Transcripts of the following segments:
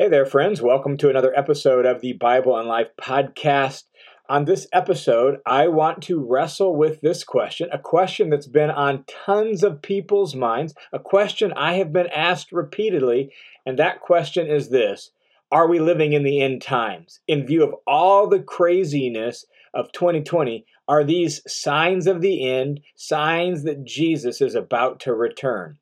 Hey there, friends. Welcome to another episode of the Bible and Life podcast. On this episode, I want to wrestle with this question, a question that's been on tons of people's minds, a question I have been asked repeatedly, and that question is this Are we living in the end times? In view of all the craziness of 2020, are these signs of the end, signs that Jesus is about to return?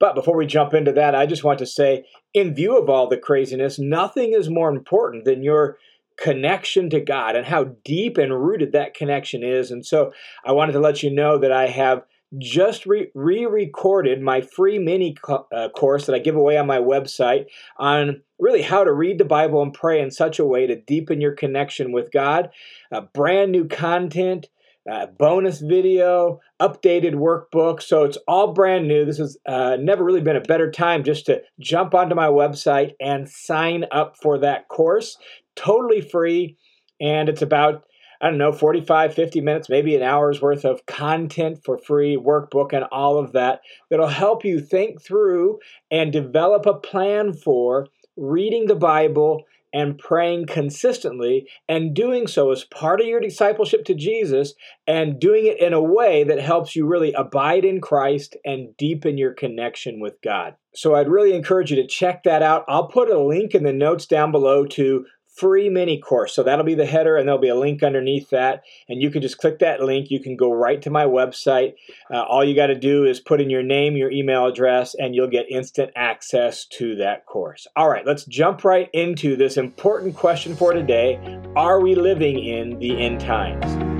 But before we jump into that, I just want to say, in view of all the craziness, nothing is more important than your connection to God and how deep and rooted that connection is. And so I wanted to let you know that I have just re recorded my free mini co uh, course that I give away on my website on really how to read the Bible and pray in such a way to deepen your connection with God. Uh, brand new content uh, bonus video, updated workbook. So it's all brand new. This has uh, never really been a better time just to jump onto my website and sign up for that course. Totally free. And it's about, I don't know, 45, 50 minutes, maybe an hour's worth of content for free, workbook, and all of that that'll help you think through and develop a plan for reading the Bible and praying consistently and doing so as part of your discipleship to Jesus and doing it in a way that helps you really abide in Christ and deepen your connection with God. So I'd really encourage you to check that out. I'll put a link in the notes down below to free mini course. So that'll be the header, and there'll be a link underneath that. And you can just click that link. You can go right to my website. Uh, all you got to do is put in your name, your email address, and you'll get instant access to that course. All right, let's jump right into this important question for today Are we living in the end times?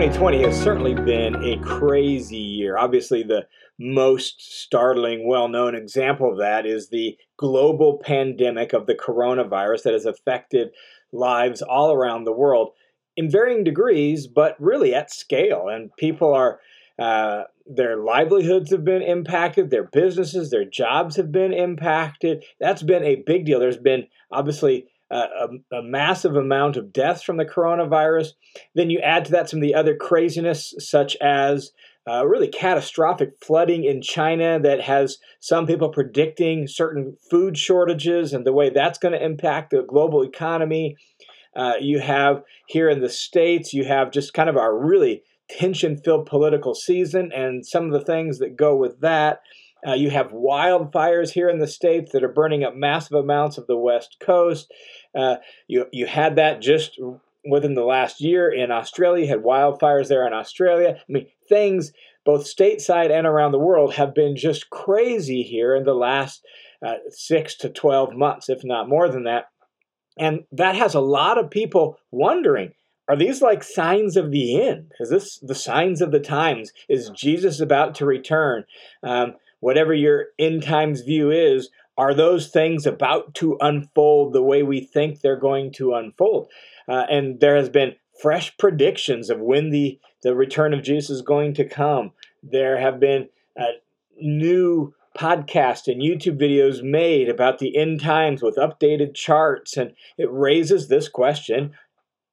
2020 has certainly been a crazy year. Obviously, the most startling, well known example of that is the global pandemic of the coronavirus that has affected lives all around the world in varying degrees, but really at scale. And people are, uh, their livelihoods have been impacted, their businesses, their jobs have been impacted. That's been a big deal. There's been obviously a, a, massive amount of deaths from the coronavirus. Then you add to that some of the other craziness, such as uh, really catastrophic flooding in China that has some people predicting certain food shortages and the way that's going to impact the global economy. Uh, you have here in the States, you have just kind of our really tension filled political season and some of the things that go with that. Uh, you have wildfires here in the states that are burning up massive amounts of the west coast. Uh, you you had that just within the last year in Australia. You had wildfires there in Australia. I mean, things both stateside and around the world have been just crazy here in the last uh, six to twelve months, if not more than that. And that has a lot of people wondering are these like signs of the end? Is this the signs of the times? Is Jesus about to return? Um, whatever your end times view is, are those things about to unfold the way we think they're going to unfold? Uh, and there has been fresh predictions of when the, the return of Jesus is going to come. There have been uh, new podcasts and YouTube videos made about the end times with updated charts, and it raises this question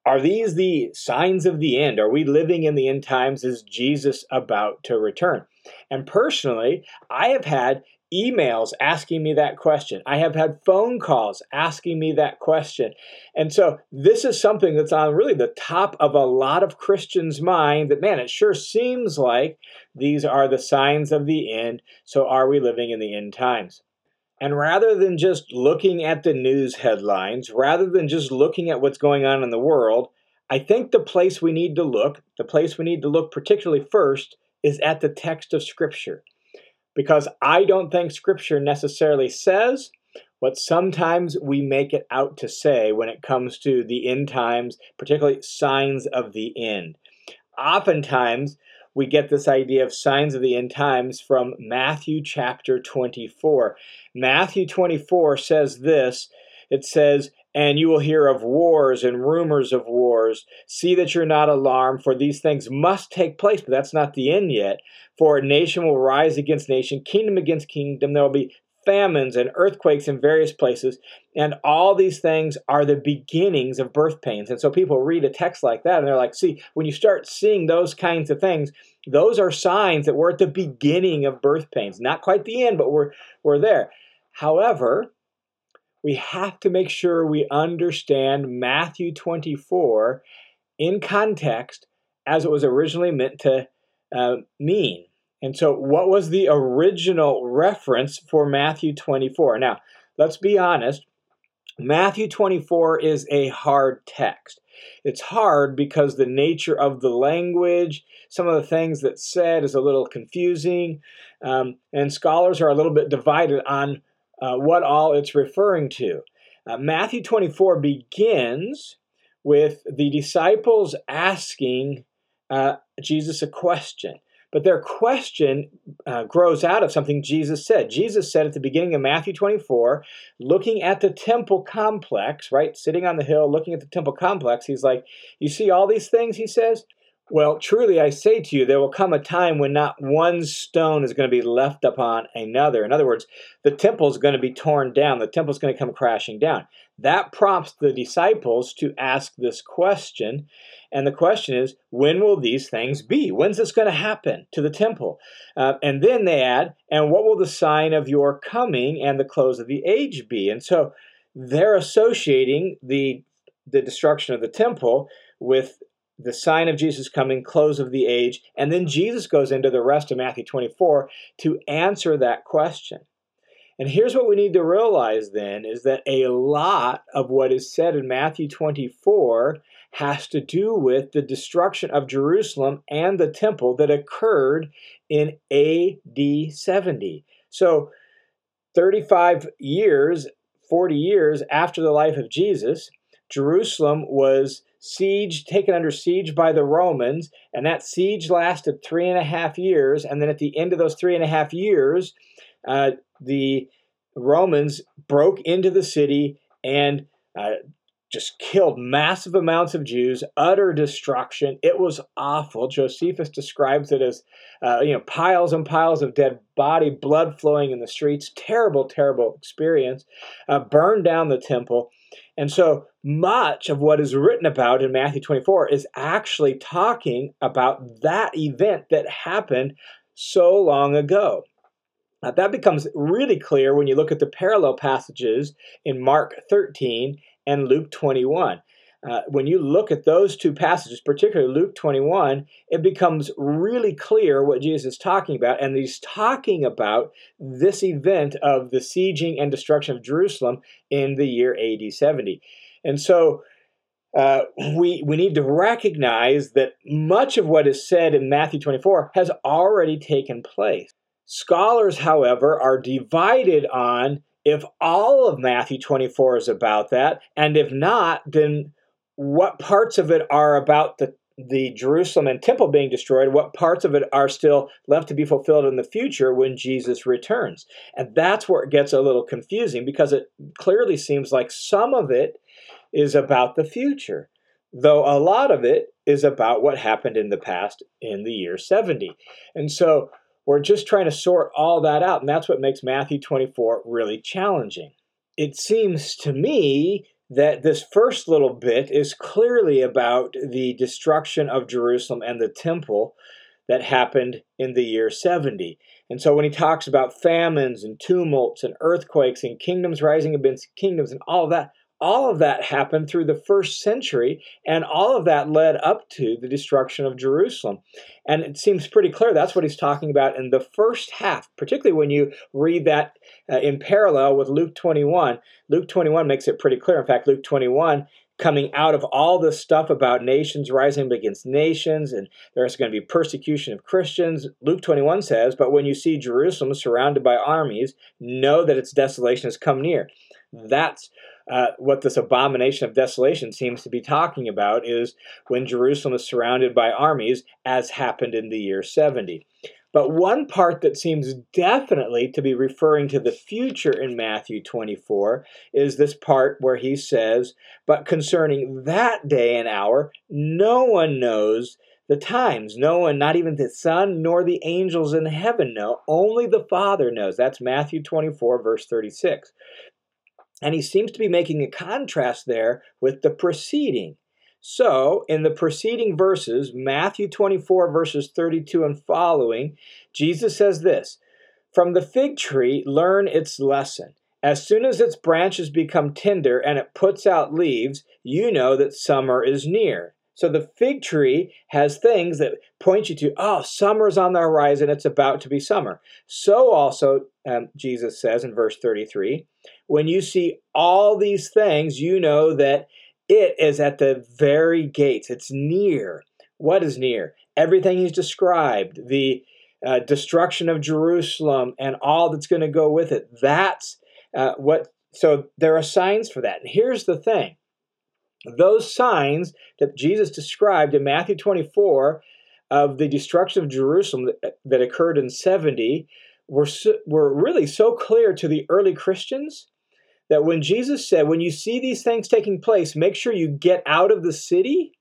Are these the signs of the end? Are we living in the end times? Is Jesus about to return? And personally, I have had emails asking me that question. I have had phone calls asking me that question. And so this is something that's on really the top of a lot of Christians' mind that, man, it sure seems like these are the signs of the end. So are we living in the end times? And rather than just looking at the news headlines, rather than just looking at what's going on in the world, I think the place we need to look, the place we need to look particularly first, is at the text of Scripture. Because I don't think Scripture necessarily says what sometimes we make it out to say when it comes to the end times, particularly signs of the end. Oftentimes, we get this idea of signs of the end times from Matthew chapter 24. Matthew 24 says this it says, and you will hear of wars and rumors of wars. See that you're not alarmed, for these things must take place, but that's not the end yet. For nation will rise against nation, kingdom against kingdom. There will be famines and earthquakes in various places. And all these things are the beginnings of birth pains. And so people read a text like that and they're like, see, when you start seeing those kinds of things, those are signs that we're at the beginning of birth pains. Not quite the end, but we're, we're there. However, we have to make sure we understand Matthew 24 in context as it was originally meant to uh, mean. And so, what was the original reference for Matthew 24? Now, let's be honest. Matthew 24 is a hard text. It's hard because the nature of the language, some of the things that said is a little confusing, um, and scholars are a little bit divided on uh, what all it's referring to. Uh, Matthew 24 begins with the disciples asking uh, Jesus a question. But their question uh, grows out of something Jesus said. Jesus said at the beginning of Matthew 24, looking at the temple complex, right, sitting on the hill, looking at the temple complex, he's like, You see all these things, he says? Well, truly I say to you, there will come a time when not one stone is going to be left upon another. In other words, the temple is going to be torn down, the temple is going to come crashing down. That prompts the disciples to ask this question. And the question is, when will these things be? When's this going to happen to the temple? Uh, and then they add, and what will the sign of your coming and the close of the age be? And so they're associating the, the destruction of the temple with the sign of Jesus coming, close of the age, and then Jesus goes into the rest of Matthew 24 to answer that question. And here's what we need to realize then is that a lot of what is said in Matthew 24 has to do with the destruction of Jerusalem and the temple that occurred in AD 70. So 35 years, 40 years after the life of Jesus, Jerusalem was siege taken under siege by the Romans, and that siege lasted three and a half years. And then at the end of those three and a half years, uh, the Romans broke into the city and uh, just killed massive amounts of Jews, utter destruction. It was awful. Josephus describes it as, uh, you know, piles and piles of dead body, blood flowing in the streets. Terrible, terrible experience. Uh, burned down the temple. And so much of what is written about in Matthew 24 is actually talking about that event that happened so long ago. Now, that becomes really clear when you look at the parallel passages in Mark 13 and Luke 21. Uh, when you look at those two passages, particularly Luke 21, it becomes really clear what Jesus is talking about. And he's talking about this event of the sieging and destruction of Jerusalem in the year AD 70. And so uh, we, we need to recognize that much of what is said in Matthew 24 has already taken place. Scholars, however, are divided on if all of Matthew 24 is about that, and if not, then what parts of it are about the the Jerusalem and temple being destroyed, what parts of it are still left to be fulfilled in the future when Jesus returns. And that's where it gets a little confusing because it clearly seems like some of it is about the future, though a lot of it is about what happened in the past in the year 70. And so we're just trying to sort all that out, and that's what makes Matthew 24 really challenging. It seems to me that this first little bit is clearly about the destruction of Jerusalem and the temple that happened in the year 70. And so when he talks about famines and tumults and earthquakes and kingdoms rising against kingdoms and all that, all of that happened through the first century, and all of that led up to the destruction of Jerusalem. And it seems pretty clear that's what he's talking about in the first half, particularly when you read that uh, in parallel with Luke 21. Luke 21 makes it pretty clear. In fact, Luke 21 coming out of all this stuff about nations rising against nations and there's going to be persecution of Christians. Luke 21 says, But when you see Jerusalem surrounded by armies, know that its desolation has come near. That's uh, what this abomination of desolation seems to be talking about is when Jerusalem is surrounded by armies, as happened in the year 70. But one part that seems definitely to be referring to the future in Matthew 24 is this part where he says, But concerning that day and hour, no one knows, the times. No one, not even the Son, nor the angels in heaven know. Only the Father knows. That's Matthew 24, verse 36. And he seems to be making a contrast there with the preceding. So, in the preceding verses, Matthew 24, verses 32 and following, Jesus says this From the fig tree, learn its lesson. As soon as its branches become tender and it puts out leaves, you know that summer is near. So the fig tree has things that point you to, oh, summer's on the horizon, it's about to be summer. So also, um, Jesus says in verse 33, when you see all these things, you know that it is at the very gates, it's near. What is near? Everything he's described, the uh, destruction of Jerusalem and all that's going to go with it. That's uh, what. So there are signs for that. And here's the thing those signs that Jesus described in Matthew 24 of the destruction of Jerusalem that, that occurred in 70 were, so, were really so clear to the early Christians that when Jesus said, When you see these things taking place, make sure you get out of the city.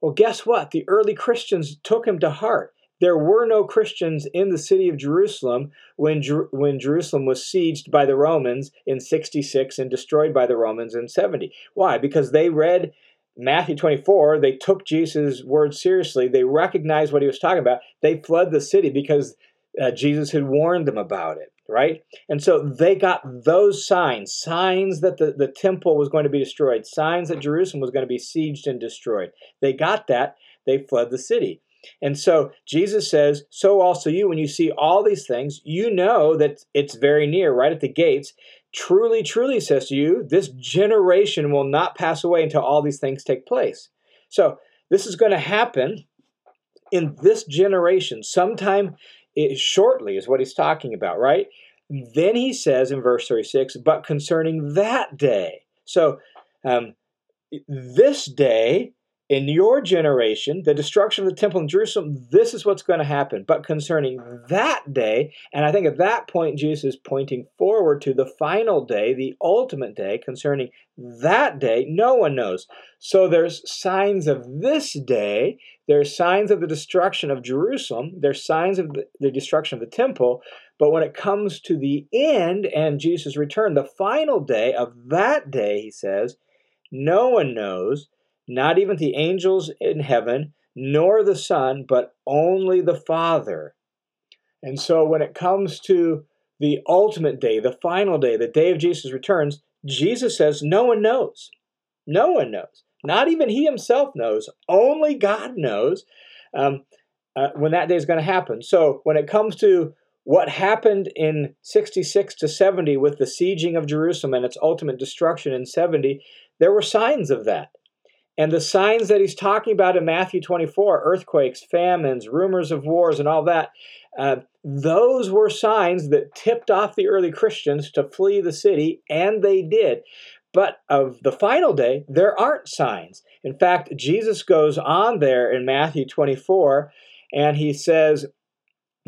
Well, guess what? The early Christians took him to heart there were no Christians in the city of Jerusalem when, Jer- when Jerusalem was sieged by the Romans in 66 and destroyed by the Romans in 70. Why? Because they read Matthew 24, they took Jesus' words seriously, they recognized what he was talking about, they fled the city because uh, Jesus had warned them about it, right? And so they got those signs signs that the, the temple was going to be destroyed, signs that Jerusalem was going to be sieged and destroyed. They got that, they fled the city. And so Jesus says, So also you, when you see all these things, you know that it's very near, right at the gates. Truly, truly says to you, this generation will not pass away until all these things take place. So this is going to happen in this generation, sometime shortly, is what he's talking about, right? Then he says in verse 36, but concerning that day. So um, this day in your generation, the destruction of the temple in Jerusalem, this is what's going to happen. But concerning that day, and I think at that point, Jesus is pointing forward to the final day, the ultimate day, concerning that day, no one knows. So there's signs of this day, there's signs of the destruction of Jerusalem, there's signs of the destruction of the temple. But when it comes to the end and Jesus' return, the final day of that day, he says, no one knows not even the angels in heaven, nor the Son, but only the Father. And so when it comes to the ultimate day, the final day, the day of Jesus' returns, Jesus says no one knows. No one knows. Not even he himself knows. Only God knows um, uh, when that day is going to happen. So when it comes to what happened in 66 to 70 with the sieging of Jerusalem and its ultimate destruction in 70, there were signs of that. And the signs that he's talking about in Matthew 24 earthquakes, famines, rumors of wars, and all that uh, those were signs that tipped off the early Christians to flee the city, and they did. But of the final day, there aren't signs. In fact, Jesus goes on there in Matthew 24 and he says,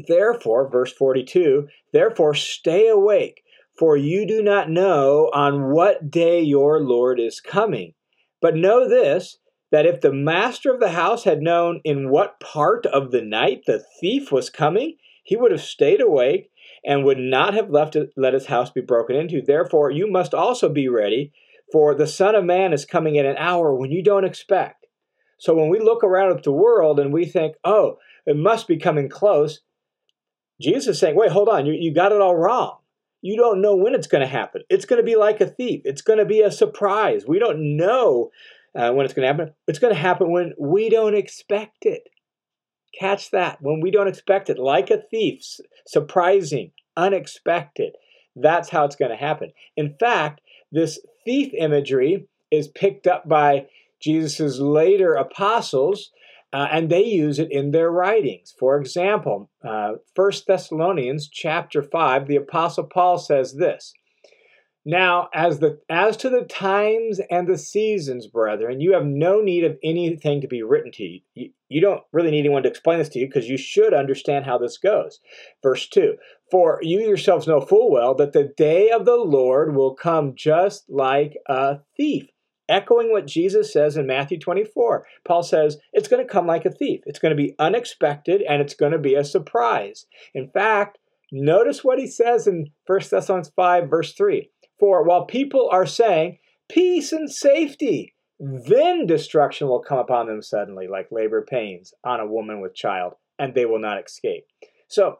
Therefore, verse 42, therefore stay awake, for you do not know on what day your Lord is coming. But know this that if the master of the house had known in what part of the night the thief was coming, he would have stayed awake and would not have left it, let his house be broken into. Therefore, you must also be ready, for the Son of Man is coming in an hour when you don't expect. So when we look around at the world and we think, oh, it must be coming close, Jesus is saying, wait, hold on, you, you got it all wrong. You don't know when it's going to happen. It's going to be like a thief. It's going to be a surprise. We don't know uh, when it's going to happen. It's going to happen when we don't expect it. Catch that. When we don't expect it, like a thief, surprising, unexpected. That's how it's going to happen. In fact, this thief imagery is picked up by Jesus' later apostles uh, and they use it in their writings. For example, uh, 1 Thessalonians chapter 5, the Apostle Paul says this. Now, as, the, as to the times and the seasons, brethren, you have no need of anything to be written to you. You, you don't really need anyone to explain this to you because you should understand how this goes. Verse 2 For you yourselves know full well that the day of the Lord will come just like a thief. Echoing what Jesus says in Matthew 24. Paul says it's going to come like a thief. It's going to be unexpected and it's going to be a surprise. In fact, notice what he says in 1 Thessalonians 5, verse 3. For while people are saying, peace and safety, then destruction will come upon them suddenly, like labor pains on a woman with child, and they will not escape. So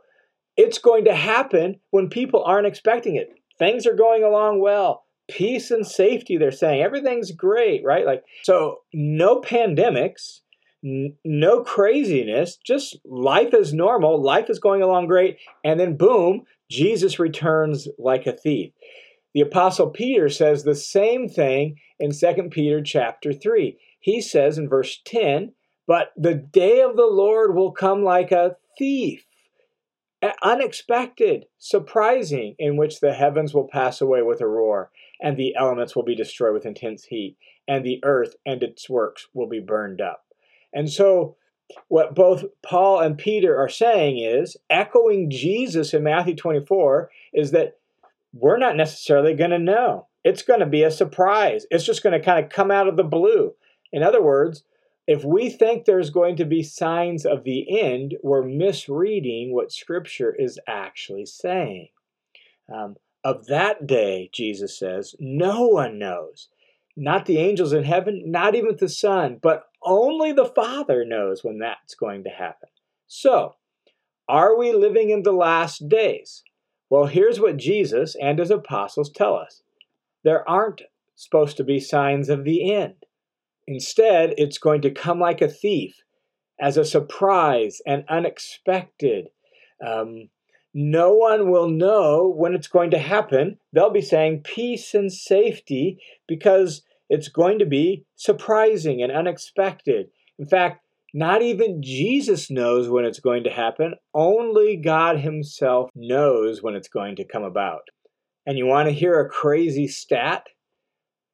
it's going to happen when people aren't expecting it. Things are going along well. Peace and safety, they're saying. Everything's great, right? Like, so no pandemics, n- no craziness, just life is normal. Life is going along great. And then, boom, Jesus returns like a thief. The apostle Peter says the same thing in 2 Peter chapter 3. He says in verse 10, "But the day of the Lord will come like a thief, unexpected, surprising, in which the heavens will pass away with a roar, and the elements will be destroyed with intense heat, and the earth and its works will be burned up." And so what both Paul and Peter are saying is, echoing Jesus in Matthew 24, is that we're not necessarily going to know. It's going to be a surprise. It's just going to kind of come out of the blue. In other words, if we think there's going to be signs of the end, we're misreading what Scripture is actually saying. Um, of that day, Jesus says, no one knows. Not the angels in heaven, not even the Son, but only the Father knows when that's going to happen. So, are we living in the last days? Well, here's what Jesus and his apostles tell us there aren't supposed to be signs of the end. Instead, it's going to come like a thief, as a surprise and unexpected. Um, no one will know when it's going to happen. They'll be saying peace and safety because it's going to be surprising and unexpected. In fact, not even Jesus knows when it's going to happen. Only God Himself knows when it's going to come about. And you want to hear a crazy stat?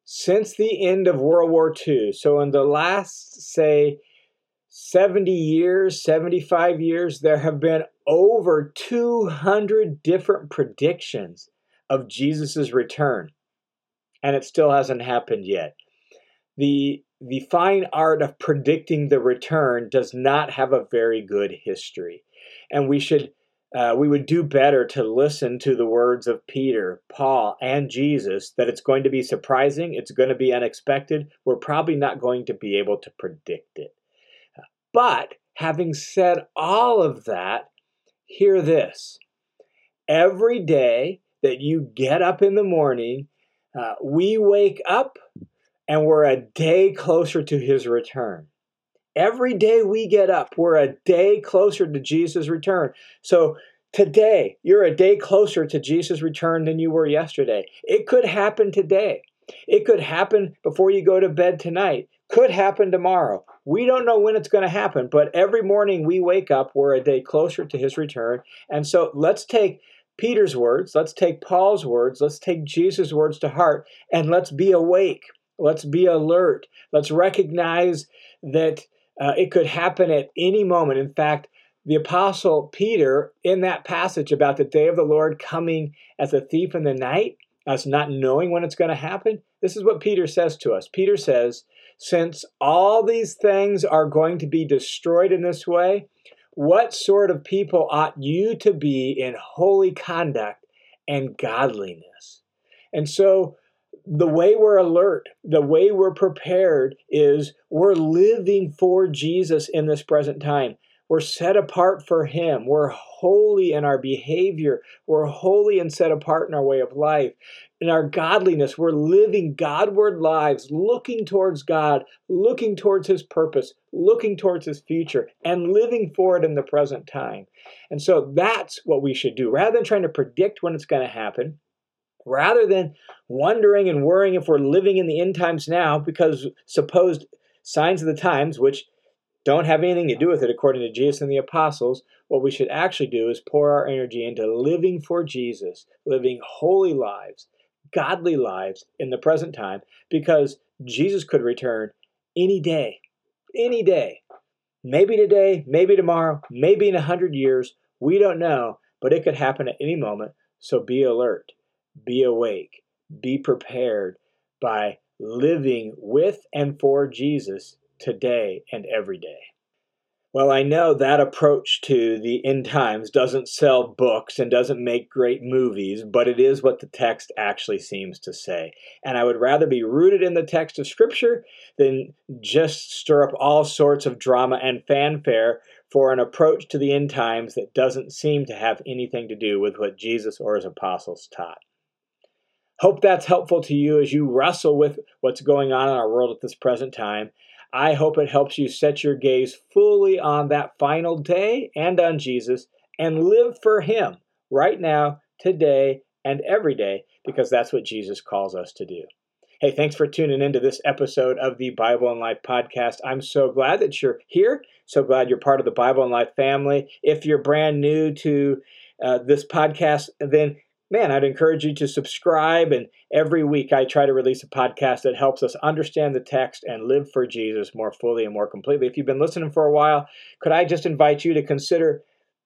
Since the end of World War II, so in the last, say, 70 years, 75 years, there have been over 200 different predictions of Jesus' return. And it still hasn't happened yet. The the fine art of predicting the return does not have a very good history. And we should uh, we would do better to listen to the words of Peter, Paul, and Jesus that it's going to be surprising, it's going to be unexpected. We're probably not going to be able to predict it. But having said all of that, hear this. Every day that you get up in the morning, uh, we wake up and we're a day closer to his return. Every day we get up, we're a day closer to Jesus' return. So today, you're a day closer to Jesus' return than you were yesterday. It could happen today. It could happen before you go to bed tonight. Could happen tomorrow. We don't know when it's going to happen, but every morning we wake up, we're a day closer to his return. And so let's take Peter's words, let's take Paul's words, let's take Jesus' words to heart, and let's be awake. Let's be alert. Let's recognize that uh, it could happen at any moment. In fact, the Apostle Peter, in that passage about the day of the Lord coming as a thief in the night, us not knowing when it's going to happen, this is what Peter says to us. Peter says, Since all these things are going to be destroyed in this way, what sort of people ought you to be in holy conduct and godliness? And so the way we're alert, the way we're prepared is we're living for Jesus in this present time. We're set apart for Him. We're holy in our behavior. We're holy and set apart in our way of life. In our godliness, we're living Godward lives, looking towards God, looking towards His purpose, looking towards His future, and living for it in the present time. And so that's what we should do. Rather than trying to predict when it's going to happen, rather than wondering and worrying if we're living in the end times now because supposed signs of the times, which don't have anything to do with it according to Jesus and the apostles, what we should actually do is pour our energy into living for Jesus, living holy lives, godly lives in the present time, because Jesus could return any day, any day. Maybe today, maybe tomorrow, maybe in a hundred years. We don't know, but it could happen at any moment. So be alert be awake, be prepared by living with and for Jesus today and every day. Well, I know that approach to the end times doesn't sell books and doesn't make great movies, but it is what the text actually seems to say. And I would rather be rooted in the text of Scripture than just stir up all sorts of drama and fanfare for an approach to the end times that doesn't seem to have anything to do with what Jesus or his apostles taught. Hope that's helpful to you as you wrestle with what's going on in our world at this present time I hope it helps you set your gaze fully on that final day and on Jesus and live for Him right now, today, and every day, because that's what Jesus calls us to do. Hey, thanks for tuning into this episode of the Bible and Life podcast. I'm so glad that you're here. So glad you're part of the Bible and Life family. If you're brand new to uh, this podcast, then man, I'd encourage you to subscribe. And every week I try to release a podcast that helps us understand the text and live for Jesus more fully and more completely. If you've been listening for a while, could I just invite you to consider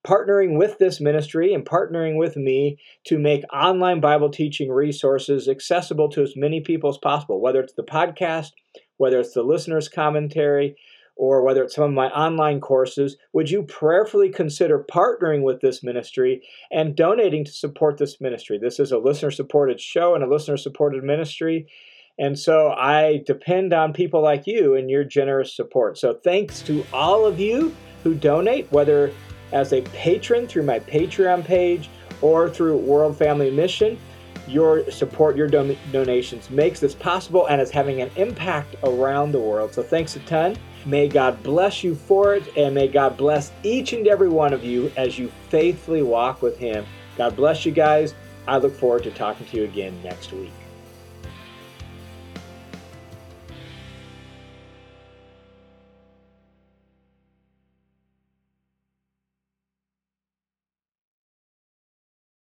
partnering with this ministry and partnering with me to make online Bible teaching resources accessible to as many people as possible, whether it's the podcast, whether it's the listener's commentary, or whether it's some of my online courses, would you prayerfully consider partnering with this ministry and donating to support this ministry? This is a listener supported show and a listener supported ministry. And so I depend on people like you and your generous support. So thanks to all of you who donate, whether as a patron through my Patreon page or through World Family Mission. Your support, your don- donations makes this possible and is having an impact around the world. So thanks a ton. May God bless you for it, and may God bless each and every one of you as you faithfully walk with Him. God bless you guys. I look forward to talking to you again next week.